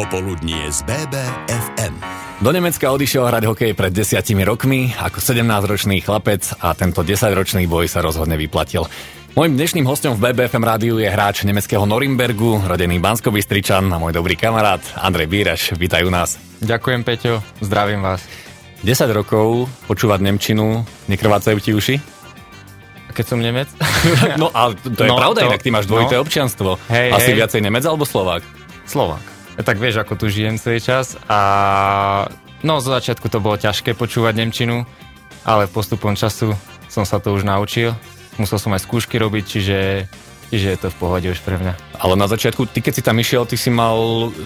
Popoludnie z BBFM. Do Nemecka odišiel hrať hokej pred desiatimi rokmi ako 17-ročný chlapec a tento 10-ročný boj sa rozhodne vyplatil. Mojím dnešným hostom v BBFM rádiu je hráč nemeckého Norimbergu, rodený bansko a môj dobrý kamarát Andrej Bíreš. Vítaj u nás. Ďakujem, Peťo. Zdravím vás. 10 rokov počúvať Nemčinu, nekrvácajú ti uši? Keď som Nemec? no ale to je no, pravda, to, inak ty máš dvojité no. občianstvo. Hej, Asi hej. viacej Nemec alebo Slovák? Slovák. Tak vieš, ako tu žijem celý čas a no zo začiatku to bolo ťažké počúvať Nemčinu, ale postupom času som sa to už naučil. Musel som aj skúšky robiť, čiže Čiže je to v pohode už pre mňa. Ale na začiatku, ty keď si tam išiel, ty si mal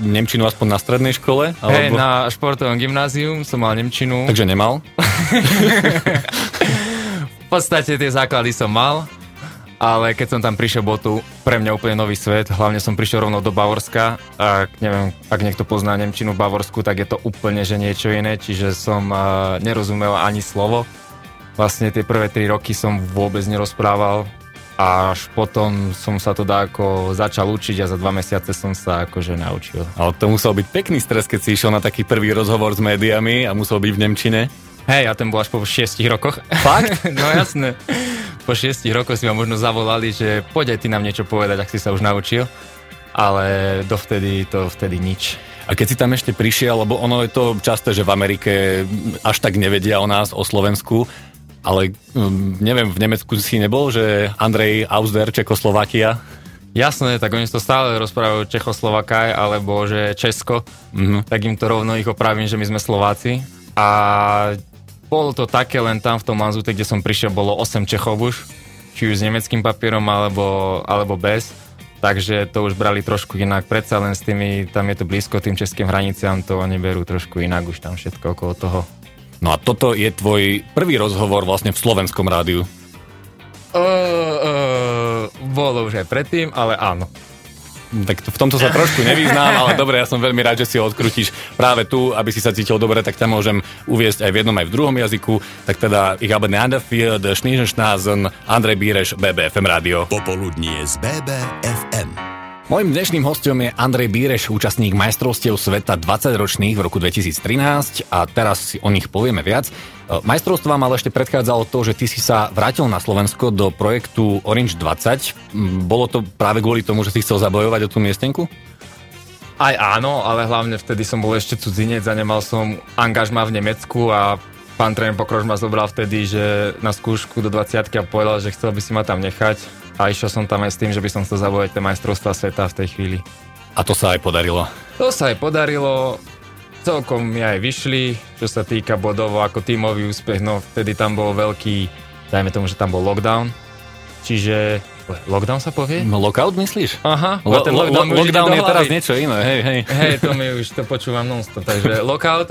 Nemčinu aspoň na strednej škole? Alebo... Hej, na športovom gymnázium som mal Nemčinu. Takže nemal? v podstate tie základy som mal, ale keď som tam prišiel, bol tu pre mňa úplne nový svet. Hlavne som prišiel rovno do Bavorska a neviem, ak niekto pozná Nemčinu v Bavorsku, tak je to úplne že niečo iné, čiže som uh, nerozumel ani slovo. Vlastne tie prvé tri roky som vôbec nerozprával, až potom som sa to dá ako začal učiť a za dva mesiace som sa akože naučil. Ale to musel byť pekný stres, keď si išiel na taký prvý rozhovor s médiami a musel byť v Nemčine. Hej, a ten bol až po šiestich rokoch. Fakt? no jasné po šiestich rokoch si ma možno zavolali, že poď aj ty nám niečo povedať, ak si sa už naučil. Ale dovtedy to vtedy nič. A keď si tam ešte prišiel, lebo ono je to časté, že v Amerike až tak nevedia o nás, o Slovensku, ale um, neviem, v Nemecku si nebol, že Andrej Ausder, Čekoslovakia? Jasné, tak oni to stále rozprávajú Čechoslovakaj alebo že Česko, mm-hmm. tak im to rovno ich opravím, že my sme Slováci. A bolo to také len tam v tom Manzute, kde som prišiel, bolo 8 Čechov už, či už s nemeckým papierom alebo, alebo bez. Takže to už brali trošku inak. Predsa len s tými, tam je to blízko tým českým hraniciam, to oni berú trošku inak už tam všetko okolo toho. No a toto je tvoj prvý rozhovor vlastne v slovenskom rádiu. Uh, uh, bolo už aj predtým, ale áno. Tak v tomto sa trošku nevyznám, ale dobre, ja som veľmi rád, že si ho odkrutíš práve tu, aby si sa cítil dobre, tak ťa môžem uviezť aj v jednom, aj v druhom jazyku. Tak teda, ich habe Neanderfield, Schneeschnazen, Andrej Bíreš, BBFM Radio. Popoludnie z BBFM. Mojím dnešným hostom je Andrej Bíreš, účastník majstrovstiev sveta 20-ročných v roku 2013 a teraz si o nich povieme viac. E, majstrovstvám ale ešte predchádzalo to, že ty si sa vrátil na Slovensko do projektu Orange 20. Bolo to práve kvôli tomu, že si chcel zabojovať o tú miestenku? Aj áno, ale hlavne vtedy som bol ešte cudzinec a nemal som angažma v Nemecku a pán tréner Pokrož ma zobral vtedy, že na skúšku do 20 a povedal, že chcel by si ma tam nechať a išiel som tam aj s tým, že by som chcel zabojať tie majstrovstvá sveta v tej chvíli. A to sa aj podarilo? To sa aj podarilo, celkom mi aj vyšli, čo sa týka bodov ako tímový úspech, no vtedy tam bol veľký, dajme tomu, že tam bol lockdown, čiže Lockdown sa povie? No lockout myslíš? Aha. Lo, ten lockdown, lo, lockdown je teraz niečo iné, hej, hej. Hej, to mi už to počúvam non-stop, takže lockout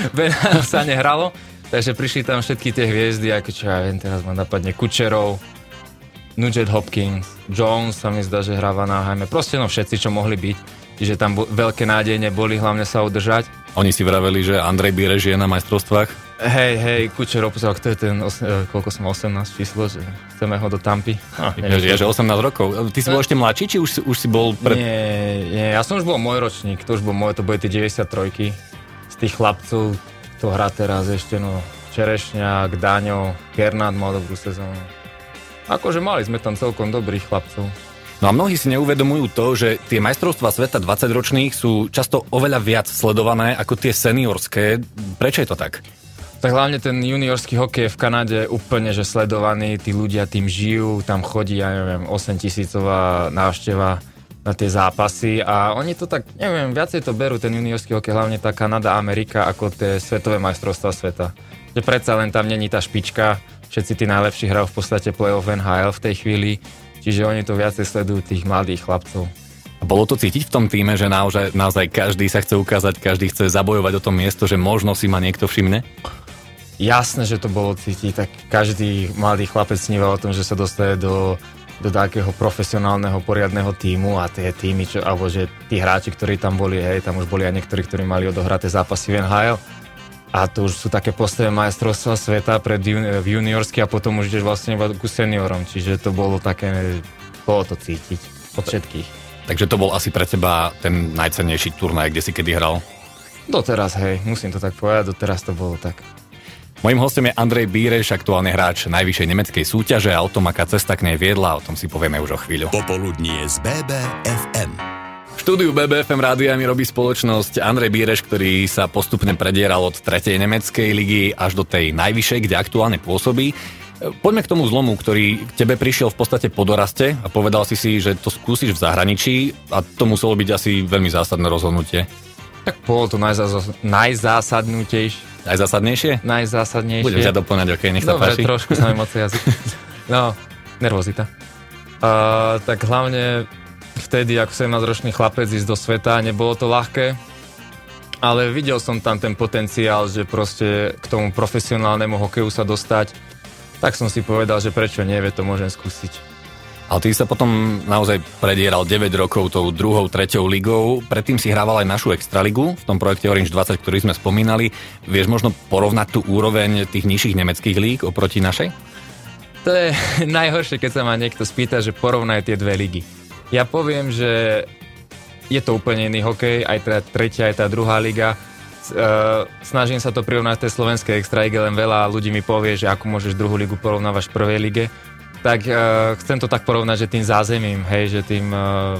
sa nehralo, takže prišli tam všetky tie hviezdy, ako čo ja viem, teraz ma napadne Kučerov, Nugent Hopkins, Jones sa mi zdá, že hráva na hajme. Proste no všetci, čo mohli byť. Čiže tam bo- veľké nádeje neboli, hlavne sa udržať. Oni si vraveli, že Andrej Bírež je na majstrovstvách? Hej, hej, Kučer opísal, kto je ten, os- e, koľko som 18 číslo, že chceme ho do Tampy. Ah, je, že 18 rokov. Ty si bol ešte mladší, či už, už si bol... Pre... Nie, nie, ja som už bol môj ročník, to už bol môj, to boli tie 93 z tých chlapcov, to hrá teraz ešte, no, Čerešňák, Daňo, Gernát mal dobrú sezónu. Akože mali sme tam celkom dobrých chlapcov. No a mnohí si neuvedomujú to, že tie majstrovstvá sveta 20-ročných sú často oveľa viac sledované ako tie seniorské. Prečo je to tak? Tak hlavne ten juniorský hokej v Kanade je úplne že sledovaný, tí ľudia tým žijú, tam chodí, ja neviem, 8 tisícová návšteva na tie zápasy a oni to tak, neviem, viacej to berú, ten juniorský hokej, hlavne tá Kanada, Amerika, ako tie svetové majstrovstvá sveta. Že predsa len tam není tá špička, všetci tí najlepší hrajú v podstate play-off NHL v tej chvíli, čiže oni to viacej sledujú tých mladých chlapcov. A bolo to cítiť v tom týme, že naozaj, naozaj každý sa chce ukázať, každý chce zabojovať o to miesto, že možno si ma niekto všimne? Jasné, že to bolo cítiť, tak každý mladý chlapec sníval o tom, že sa dostane do, do takého profesionálneho, poriadného týmu a tie týmy, čo, alebo že tí hráči, ktorí tam boli, hej, tam už boli aj niektorí, ktorí mali odohraté zápasy v NHL a to už sú také postoje majstrovstva sveta pred juni- v juniorsky a potom už ideš vlastne ku seniorom, čiže to bolo také, bolo to cítiť od všetkých. Takže to bol asi pre teba ten najcennejší turnaj, kde si kedy hral? Doteraz, hej, musím to tak povedať, doteraz to bolo tak. Mojím hostom je Andrej Bíreš, aktuálny hráč najvyššej nemeckej súťaže a o tom, aká cesta k nej viedla, o tom si povieme už o chvíľu. Popoludnie z BBFM. Štúdiu BBFM rádia mi robí spoločnosť Andrej Bíreš, ktorý sa postupne predieral od tretej nemeckej ligy až do tej najvyššej, kde aktuálne pôsobí. Poďme k tomu zlomu, ktorý k tebe prišiel v podstate po doraste a povedal si si, že to skúsiš v zahraničí a to muselo byť asi veľmi zásadné rozhodnutie. Tak bolo to najzás- najzásadnutejšie. Najzásadnejšie? Najzásadnejšie. Budem ťa doplňať, ok, nech sa Dobre, páči. trošku sa mi moc jazyk. No, nervozita. Uh, tak hlavne vtedy, ako 17-ročný chlapec ísť do sveta, nebolo to ľahké, ale videl som tam ten potenciál, že proste k tomu profesionálnemu hokeju sa dostať, tak som si povedal, že prečo nie, to môžem skúsiť. Ale ty sa potom naozaj predieral 9 rokov tou druhou, treťou ligou. Predtým si hrával aj našu extraligu v tom projekte Orange 20, ktorý sme spomínali. Vieš možno porovnať tú úroveň tých nižších nemeckých líg oproti našej? To je najhoršie, keď sa ma niekto spýta, že porovnaj tie dve ligy. Ja poviem, že je to úplne iný hokej, aj tá tretia, aj tá druhá liga. E, Snažím sa to prirovnať tej slovenskej extraige, len veľa ľudí mi povie, že ako môžeš druhú ligu porovnávať v prvej lige. Tak e, chcem to tak porovnať, že tým zázemím, hej, že tým, e,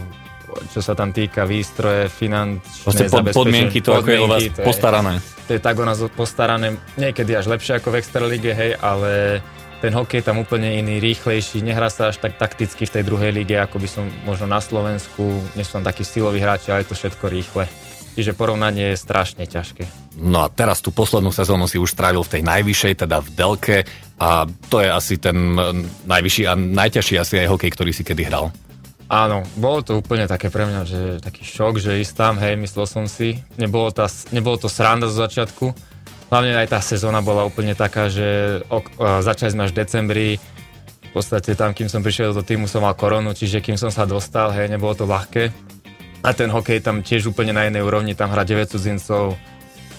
čo sa tam týka výstroje, finančné Proste pod, podmienky to, ako je u vás podmienky, to je- postarané. to je tak u nás postarané, niekedy až lepšie ako v Extralige, hej, ale ten hokej je tam úplne iný, rýchlejší, nehrá sa až tak takticky v tej druhej lige, ako by som možno na Slovensku, nie som taký silový hráč, ale je to všetko rýchle. Čiže porovnanie je strašne ťažké. No a teraz tú poslednú sezónu si už strávil v tej najvyššej, teda v Delke a to je asi ten najvyšší a najťažší asi aj hokej, ktorý si kedy hral. Áno, bolo to úplne také pre mňa, že taký šok, že ísť tam, hej, myslel som si. Nebolo, tá, nebolo to sranda zo začiatku. Hlavne aj tá sezóna bola úplne taká, že ok, začali sme až v decembri. V podstate tam, kým som prišiel do týmu, som mal koronu, čiže kým som sa dostal, hej, nebolo to ľahké. A ten hokej tam tiež úplne na inej úrovni, tam hrá 9 cudzincov,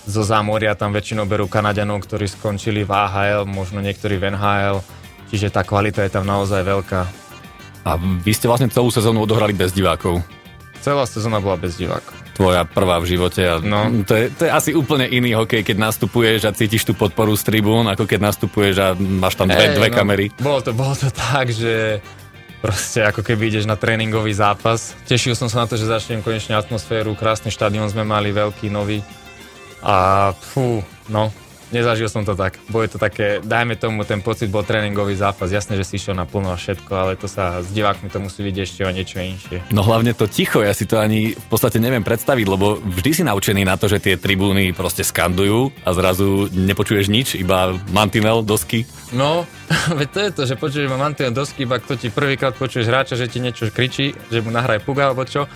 zo zámoria tam väčšinou berú Kanaďanov, ktorí skončili v AHL, možno niektorí v NHL, čiže tá kvalita je tam naozaj veľká. A vy ste vlastne celú sezónu odohrali bez divákov. Celá sezóna bola bez divákov. Tvoja prvá v živote. A No. to, je, to je asi úplne iný hokej, keď nastupuješ a cítiš tú podporu z tribún, ako keď nastupuješ a máš tam dve, Hej, dve no, kamery. Bolo to, bolo to tak, že proste ako keby ideš na tréningový zápas. Tešil som sa na to, že začnem konečne atmosféru, krásny štadión sme mali, veľký, nový. A fú, no, nezažil som to tak. Bolo to také, dajme tomu, ten pocit bol tréningový zápas. Jasné, že si išiel na plno a všetko, ale to sa s divákmi to musí byť ešte o niečo inšie. No hlavne to ticho, ja si to ani v podstate neviem predstaviť, lebo vždy si naučený na to, že tie tribúny proste skandujú a zrazu nepočuješ nič, iba mantinel, dosky. No, veď to je to, že počuješ ma mantinel dosky, iba kto ti prvýkrát počuješ hráča, že ti niečo kričí, že mu nahraj puga alebo čo.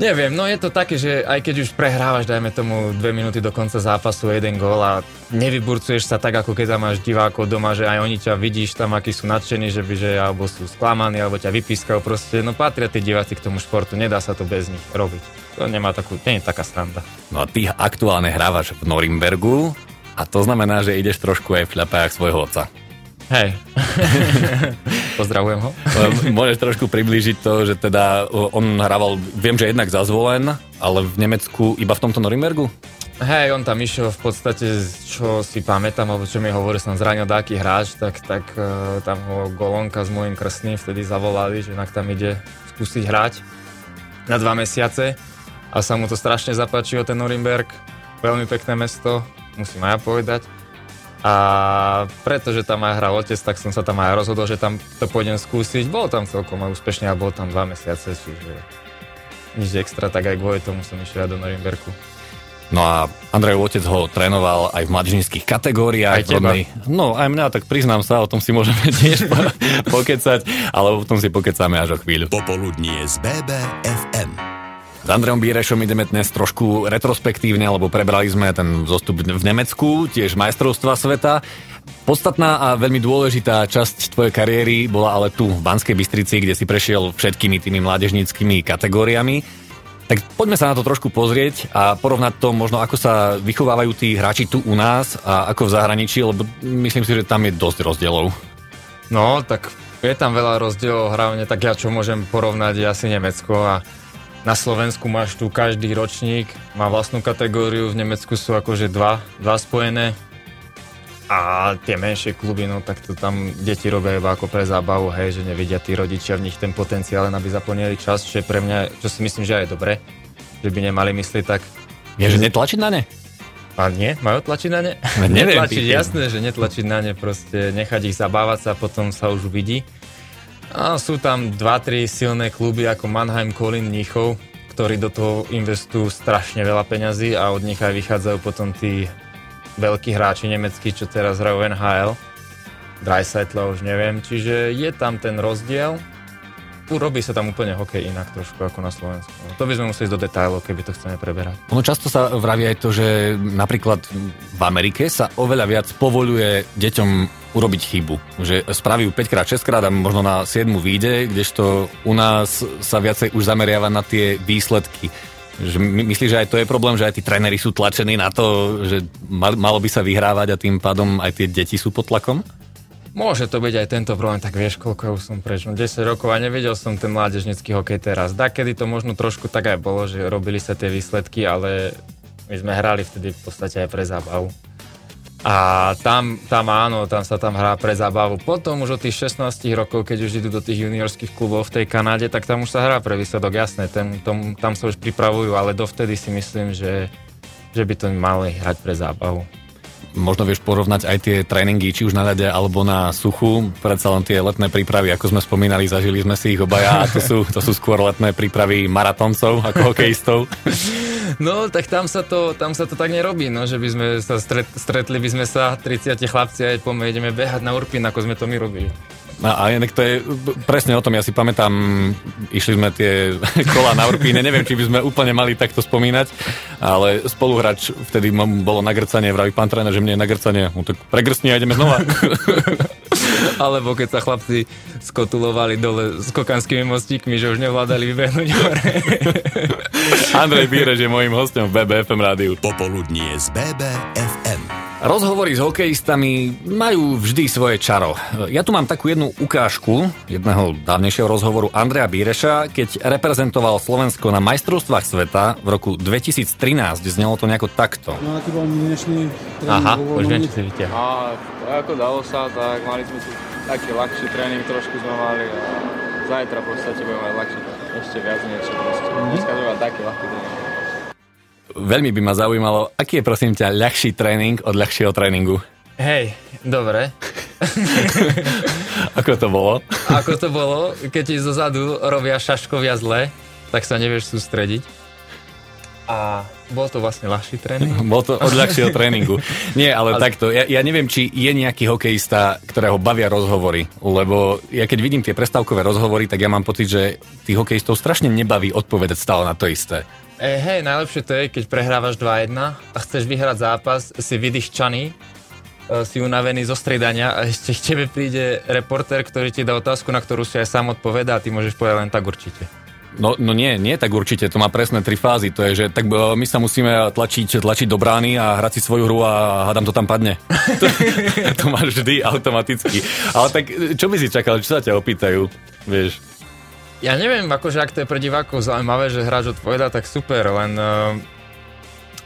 Neviem, no je to také, že aj keď už prehrávaš, dajme tomu dve minúty do konca zápasu, jeden gól a nevyburcuješ sa tak, ako keď tam máš divákov doma, že aj oni ťa vidíš tam, akí sú nadšení, že by, že alebo sú sklamaní, alebo ťa vypískajú proste, no patria tí diváci k tomu športu, nedá sa to bez nich robiť. To nemá takú, nie je taká sranda. No a ty aktuálne hrávaš v Norimbergu a to znamená, že ideš trošku aj v šľapajách svojho otca. Hej. Pozdravujem ho. Môžeš trošku priblížiť to, že teda on hrával, viem, že jednak za zvolen, ale v Nemecku iba v tomto Norimbergu? Hej, on tam išiel v podstate, čo si pamätám, alebo čo mi hovorí, som zranil dáky hráč, tak, tak uh, tam ho Golonka s môjim krstným vtedy zavolali, že inak tam ide skúsiť hrať na dva mesiace a sa mu to strašne zapáčilo, ten Norimberg. Veľmi pekné mesto, musím aj ja povedať. A pretože tam aj hral otec, tak som sa tam aj rozhodol, že tam to pôjdem skúsiť. Bolo tam celkom aj úspešne a bol tam dva mesiace, čiže nič extra, tak aj kvôli tomu som išiel do Norimberku. No a Andrejov otec ho trénoval aj v mladžinských kategóriách. Aj teba. rodnej- No aj mňa, tak priznám sa, o tom si môžeme tiež po- pokecať, ale o tom si pokecáme až o chvíľu. Popoludnie z BBFM. S Andreom Bírešom ideme dnes trošku retrospektívne, lebo prebrali sme ten zostup v Nemecku, tiež majstrovstva sveta. Podstatná a veľmi dôležitá časť tvojej kariéry bola ale tu v Banskej Bystrici, kde si prešiel všetkými tými mládežníckými kategóriami. Tak poďme sa na to trošku pozrieť a porovnať to možno, ako sa vychovávajú tí hráči tu u nás a ako v zahraničí, lebo myslím si, že tam je dosť rozdielov. No, tak Je tam veľa rozdielov, hlavne tak ja čo môžem porovnať je asi Nemecko a na Slovensku máš tu každý ročník, má vlastnú kategóriu, v Nemecku sú akože dva, dva spojené a tie menšie kluby, no tak to tam deti robia iba ako pre zábavu, hej, že nevidia tí rodičia v nich ten potenciál, aby zaplnili čas, čo je pre mňa, čo si myslím, že aj dobre, že by nemali myslieť tak. Je, že netlačiť na ne? A nie, majú tlačiť na ne? No, neviem, netlačiť, jasné, že netlačiť na ne, proste nechať ich zabávať sa, potom sa už uvidí. A sú tam 2-3 silné kluby ako Mannheim, Kolín, Mníchov, ktorí do toho investujú strašne veľa peňazí a od nich aj vychádzajú potom tí veľkí hráči nemeckí, čo teraz hrajú NHL. Dreisaitla už neviem, čiže je tam ten rozdiel. Urobí sa tam úplne hokej inak trošku ako na Slovensku. No, to by sme museli ísť do detailov, keby to chceme preberať. Ono často sa vraví aj to, že napríklad v Amerike sa oveľa viac povoluje deťom urobiť chybu. Že spraví ju 5 krát, 6 krát a možno na 7 vyjde, kdežto u nás sa viacej už zameriava na tie výsledky. Že my, myslíš, že aj to je problém, že aj tí tréneri sú tlačení na to, že mal, malo by sa vyhrávať a tým pádom aj tie deti sú pod tlakom? Môže to byť aj tento problém, tak vieš, koľko už som preč, no 10 rokov a nevedel som ten mládežnický hokej teraz. Da, kedy to možno trošku tak aj bolo, že robili sa tie výsledky, ale my sme hrali vtedy v podstate aj pre zábavu. A tam, tam áno, tam sa tam hrá pre zábavu. Potom už od tých 16 rokov, keď už idú do tých juniorských klubov v tej Kanáde, tak tam už sa hrá pre výsledok, jasné, ten, tom, tam sa už pripravujú, ale dovtedy si myslím, že, že by to mali hrať pre zábavu možno vieš porovnať aj tie tréningy, či už na ľade alebo na suchu. Predsa len tie letné prípravy, ako sme spomínali, zažili sme si ich obaja a to sú, to sú skôr letné prípravy maratoncov ako hokejistov. No, tak tam sa to, tam sa to tak nerobí, no, že by sme sa stret, stretli by sme sa 30 chlapci a poďme behať na Urpin, ako sme to my robili. A, inak to je presne o tom, ja si pamätám, išli sme tie kola na Urpíne, neviem, či by sme úplne mali takto spomínať, ale spoluhráč vtedy bolo nagrcanie, vraví pán tréner, že mne je nagrcanie, no tak pregrsni a ideme znova. Alebo keď sa chlapci skotulovali dole s kokanskými mostíkmi, že už nevládali vybehnúť hore. Andrej Bíreš je môjim hostom v BBFM rádiu. Popoludnie z BBFM. Rozhovory s hokejistami majú vždy svoje čaro. Ja tu mám takú jednu ukážku jedného dávnejšieho rozhovoru Andreja Bíreša, keď reprezentoval Slovensko na majstrovstvách sveta v roku 2013. Znelo to nejako takto. No aký bol dnešný tréning Aha, už viem, čo si vytiahol. Ako dalo sa, tak mali sme si taký ľahší tréning, trošku sme mali a zajtra v podstate budeme mať ľahší, ešte viac niečo proste. Dneska sme mali taký ľahký tréning. Veľmi by ma zaujímalo, aký je prosím ťa ľahší tréning od ľahšieho tréningu? Hej, dobre. Ako to bolo? Ako to bolo, keď ti zozadu robia šaškovia zle, tak sa nevieš sústrediť. A bol to vlastne ľahší tréning. Bol to od ľahšieho tréningu. Nie, ale takto. Ja, ja neviem, či je nejaký hokejista, ktorého bavia rozhovory. Lebo ja keď vidím tie prestávkové rozhovory, tak ja mám pocit, že tých hokejistov strašne nebaví odpovedať stále na to isté. E, hej, najlepšie to je, keď prehrávaš 2-1 a chceš vyhrať zápas, si vydyščaný, e, si unavený zo striedania a ešte k tebe príde reporter, ktorý ti dá otázku, na ktorú si aj sám odpovedá a ty môžeš povedať len tak určite. No, no nie, nie tak určite, to má presné tri fázy. To je, že tak e, my sa musíme tlačiť, tlačiť do brány a hrať si svoju hru a hádam to tam padne. to, to máš vždy automaticky. Ale tak čo by si čakal, čo sa ťa opýtajú? Vieš, Ja neviem, akože ak to je pre divákov zaujímavé, že hráč odpoveda, tak super, len uh,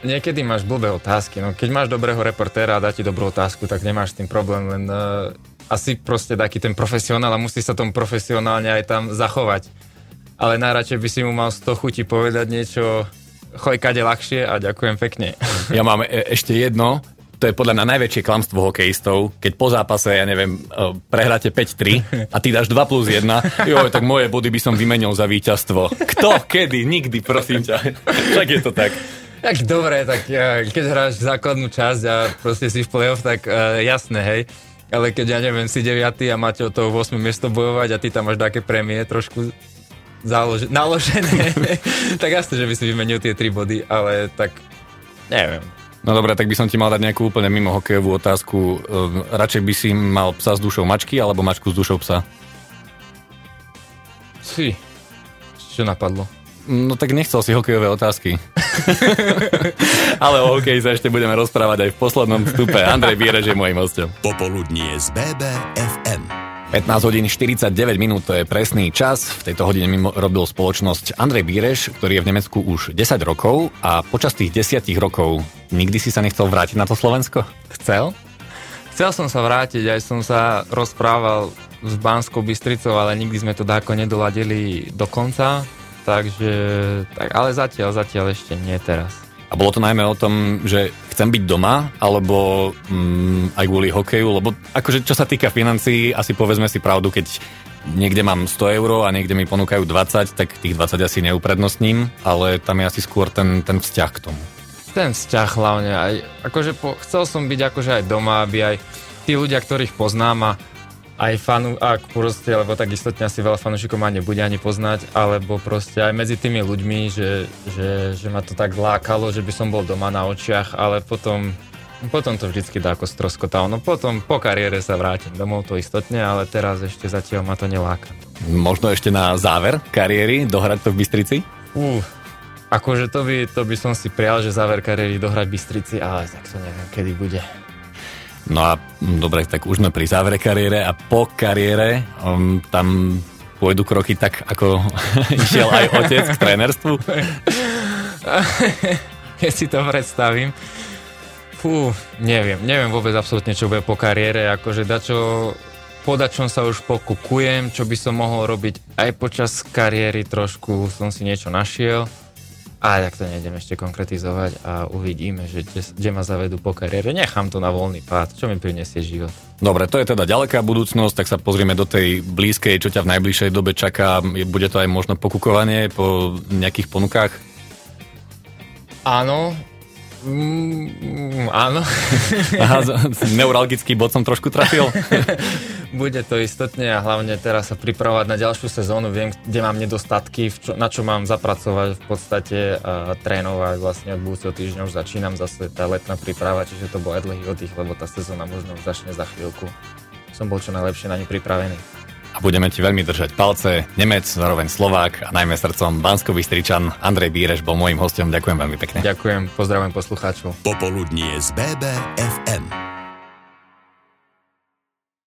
niekedy máš blbé otázky. No, keď máš dobrého reportéra a dá ti dobrú otázku, tak nemáš s tým problém, len uh, asi proste taký ten profesionál a musí sa tomu profesionálne aj tam zachovať. Ale najradšej by si mu mal z toho chuti povedať niečo choj kade ľahšie a ďakujem pekne. Ja mám e- ešte jedno, to je podľa mňa najväčšie klamstvo hokejistov, keď po zápase, ja neviem, e, prehráte 5-3 a ty dáš 2 plus 1, joj, tak moje body by som vymenil za víťazstvo. Kto, kedy, nikdy, prosím ťa. Tak je to tak. Tak dobre, tak ja, keď hráš základnú časť a proste si v play-off, tak uh, jasné, hej. Ale keď ja neviem, si 9 a máte o toho 8 miesto bojovať a ty tam máš také prémie trošku zálož- naložené, tak jasné, že by si vymenil tie 3 body, ale tak neviem. No dobre, tak by som ti mal dať nejakú úplne mimo hokejovú otázku. E, Radšej by si mal psa s dušou mačky alebo mačku s dušou psa? Si, čo napadlo? No tak nechcel si hokejové otázky. Ale o hokeji sa ešte budeme rozprávať aj v poslednom vstupe. Andrej Biereš je môjim hostom. Popoludnie z BBFM. 15 hodín 49 minút, to je presný čas. V tejto hodine mimo robil spoločnosť Andrej Bíreš, ktorý je v Nemecku už 10 rokov a počas tých 10 rokov nikdy si sa nechcel vrátiť na to Slovensko? Chcel? Chcel som sa vrátiť, aj som sa rozprával s Banskou Bystricou, ale nikdy sme to dáko nedoladili do konca. Takže, tak, ale zatiaľ, zatiaľ ešte nie teraz. A bolo to najmä o tom, že chcem byť doma, alebo mm, aj kvôli hokeju, lebo akože čo sa týka financií, asi povedzme si pravdu, keď niekde mám 100 eur a niekde mi ponúkajú 20, tak tých 20 asi neuprednostním, ale tam je asi skôr ten, ten vzťah k tomu. Ten vzťah hlavne aj, akože po, chcel som byť akože aj doma, aby aj tí ľudia, ktorých poznám a aj fanu, ak proste, lebo tak istotne asi veľa fanúšikov ma nebude ani poznať, alebo proste aj medzi tými ľuďmi, že, že, že ma to tak lákalo, že by som bol doma na očiach, ale potom, potom to vždycky dá ako stroskotalo. No potom po kariére sa vrátim domov, to istotne, ale teraz ešte zatiaľ ma to neláka. Možno ešte na záver kariéry dohrať to v Bystrici? Uh, akože to by, to by som si prial, že záver kariéry dohrať v Bystrici, ale tak to neviem, kedy bude. No a mm, dobre, tak už sme pri závere kariére a po kariére um, tam pôjdu kroky tak, ako išiel aj otec k trénerstvu? Keď si to predstavím. Fú, neviem, neviem vôbec absolútne, čo bude po kariére, akože dačo, po dačom sa už pokukujem, čo by som mohol robiť aj počas kariéry trošku, som si niečo našiel a tak to nejdem ešte konkretizovať a uvidíme, že kde, kde ma zavedú po kariére. Nechám to na voľný pád, čo mi prinesie život. Dobre, to je teda ďaleká budúcnosť, tak sa pozrieme do tej blízkej, čo ťa v najbližšej dobe čaká. Bude to aj možno pokukovanie po nejakých ponukách? Áno, Mm, áno. Aha, neuralgický bod som trošku trafil. Bude to istotne a hlavne teraz sa pripravovať na ďalšiu sezónu. Viem, kde mám nedostatky, čo, na čo mám zapracovať v podstate a trénovať. Vlastne od budúceho týždňa už začínam zase tá letná príprava, čiže to bol aj dlhý oddych, lebo tá sezóna možno už začne za chvíľku. Som bol čo najlepšie na ňu pripravený a budeme ti veľmi držať palce. Nemec, zároveň Slovák a najmä srdcom bansko Stričan Andrej Bíreš bol môjim hostom. Ďakujem veľmi pekne. Ďakujem, pozdravujem poslucháčov. Popoludnie z BBFM.